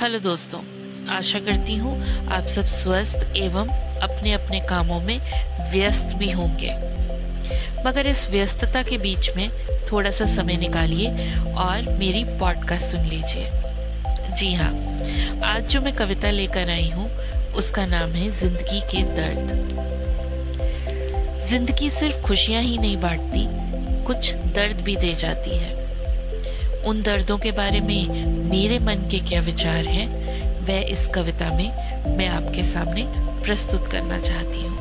Hello दोस्तों, आशा करती हूँ आप सब स्वस्थ एवं अपने अपने कामों में व्यस्त भी होंगे। मगर इस व्यस्तता के बीच में थोड़ा सा समय निकालिए और मेरी पॉडकास्ट सुन लीजिए। जी हाँ आज जो मैं कविता लेकर आई हूँ, उसका नाम है ज़िंदगी के दर्द। ज़िंदगी सिर्फ़ खुशियाँ ही नहीं बांटती, कुछ दर्द भी दे जाती है। उन दर्दों के बारे में मेरे मन के क्या विचार हैं, वह इस कविता में मैं आपके सामने प्रस्तुत करना चाहती हूँ।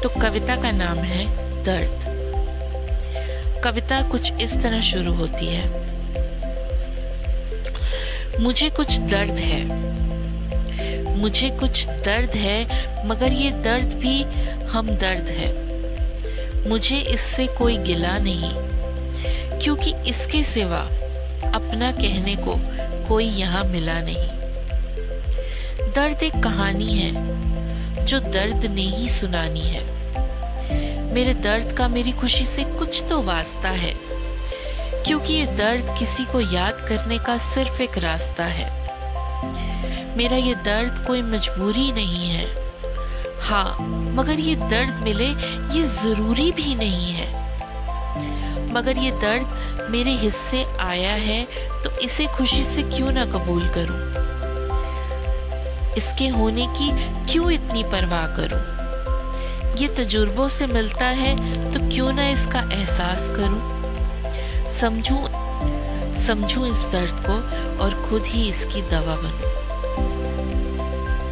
तो कविता का नाम है दर्द। कविता कुछ इस तरह शुरू होती है। मुझे कुछ दर्द है। मुझे कुछ दर्द है, मगर ये दर्द भी हम दर्द है। मुझे इससे कोई गिला नहीं। क्योंकि इसके सिवा अपना कहने को कोई यहाँ मिला नहीं। दर्द एक कहानी है, जो दर्द ने ही सुनानी है। मेरे दर्द का मेरी खुशी से कुछ तो वास्ता है, क्योंकि ये दर्द किसी को याद करने का सिर्फ़ एक रास्ता है। मेरा ये दर्द कोई मजबूरी नहीं है। हाँ मगर ये दर्द मिले, ये ज़रूरी भी नहीं है। मगर ये दर्द मेरे हिस्से आया है तो इसे खुशी से क्यों ना कबूल करूँ? इसके होने की क्यों इतनी परवाह करूँ? ये तजुर्बों से मिलता है तो क्यों ना इसका एहसास करूँ? समझूं समझूं इस दर्द को और खुद ही इसकी दवा बनूं।